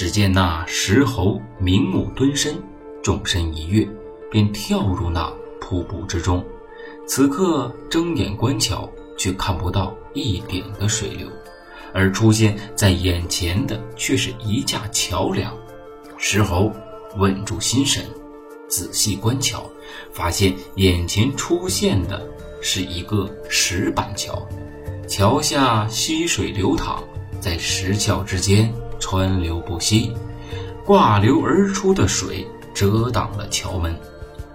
只见那石猴明目蹲身，纵身一跃，便跳入那瀑布之中。此刻睁眼观瞧，却看不到一点的水流，而出现在眼前的却是一架桥梁。石猴稳住心神，仔细观瞧，发现眼前出现的是一个石板桥，桥下溪水流淌，在石桥之间川流不息，挂流而出的水遮挡了桥门。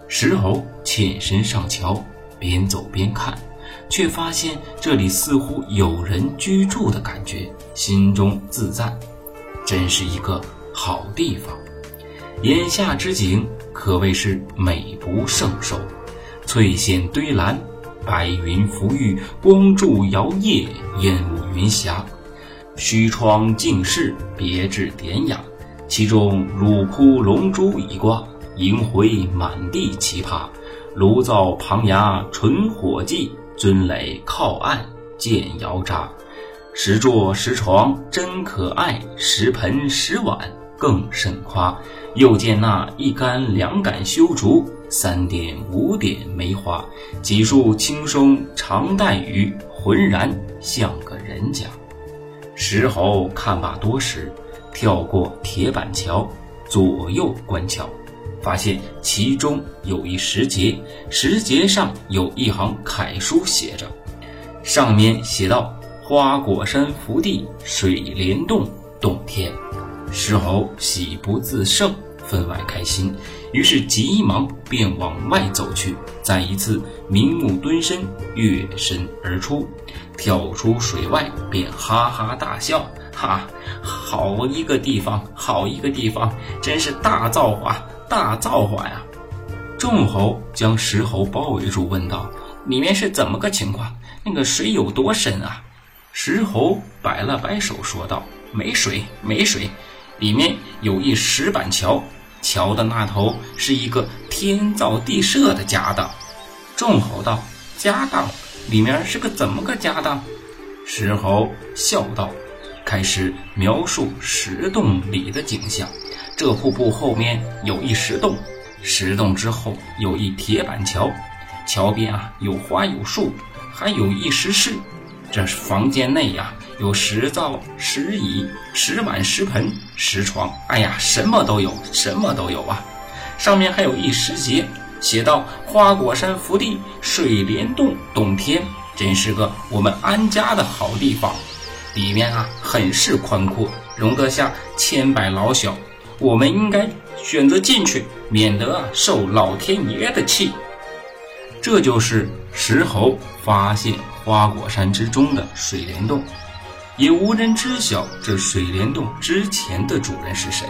石猴欠身上桥。边走边看，却发现这里似乎有人居住的感觉，心中自在，真是一个好地方。眼下之景可谓是美不胜收，翠藓堆栏，白云浮玉，光柱摇曳，烟雾云霞，虚窗净室，别致典雅。其中乳窟龙珠一挂，银回满地奇葩。炉灶旁牙纯火计，尊垒靠岸见窑渣，石桌石床真可爱，石盆石碗更甚夸。又见那一杆两杆修竹，三点五点梅花，几树青松常带雨，浑然像个人家。石猴看罢多时，跳过铁板桥，左右观瞧。发现其中有一石碣，石碣上有一行楷书，写着：“上面写道：花果山福地，水帘洞洞天。”石猴喜不自胜，分外开心，于是急忙便往外走去。再一次明目蹲身，跃身而出，跳出水外，便哈哈大笑：“哈，好一个地方，好一个地方，真是大造化！”大造化呀！众猴将石猴包围住，问道：“里面是怎么个情况？那个水有多深啊？”石猴摆了摆手，说道：“没水，没水，里面有一石板桥，桥的那头是一个天造地设的家当。”众猴道：“家当？里面是个怎么个家当？”石猴笑道，开始描述石洞里的景象。这瀑布后面有一石洞，石洞之后有一铁板桥，桥边啊有花有树，还有一石室。这房间内呀有石灶、石椅、石碗、石盆、石床，哎呀，什么都有，什么都有啊！上面还有一石碣，写道：“花果山福地，水帘洞洞天，真是个我们安家的好地方。里面啊很是宽阔，容得下千百老小。”我们应该选择进去，免得啊受老天爷的气。这就是石猴发现花果山之中的水帘洞，也无人知晓这水帘洞之前的主人是谁。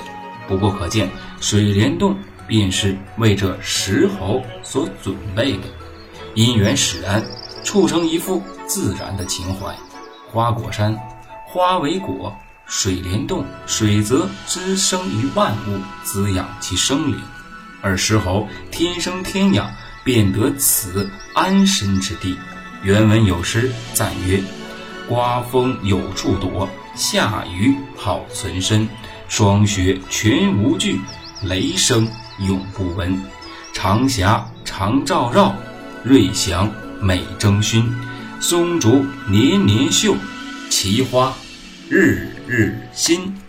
不过可见，水帘洞便是为这石猴所准备的。因缘使然，促成一副自然的情怀。花果山，花为果。水帘洞，水则滋生于万物，滋养其生灵；而石猴天生天养，便得此安身之地。原文有诗赞曰：“刮风有处躲，下雨好存身。霜雪全无惧，雷声永不闻。长霞常照绕，瑞祥美争勋。松竹年年秀，奇花。”日日新。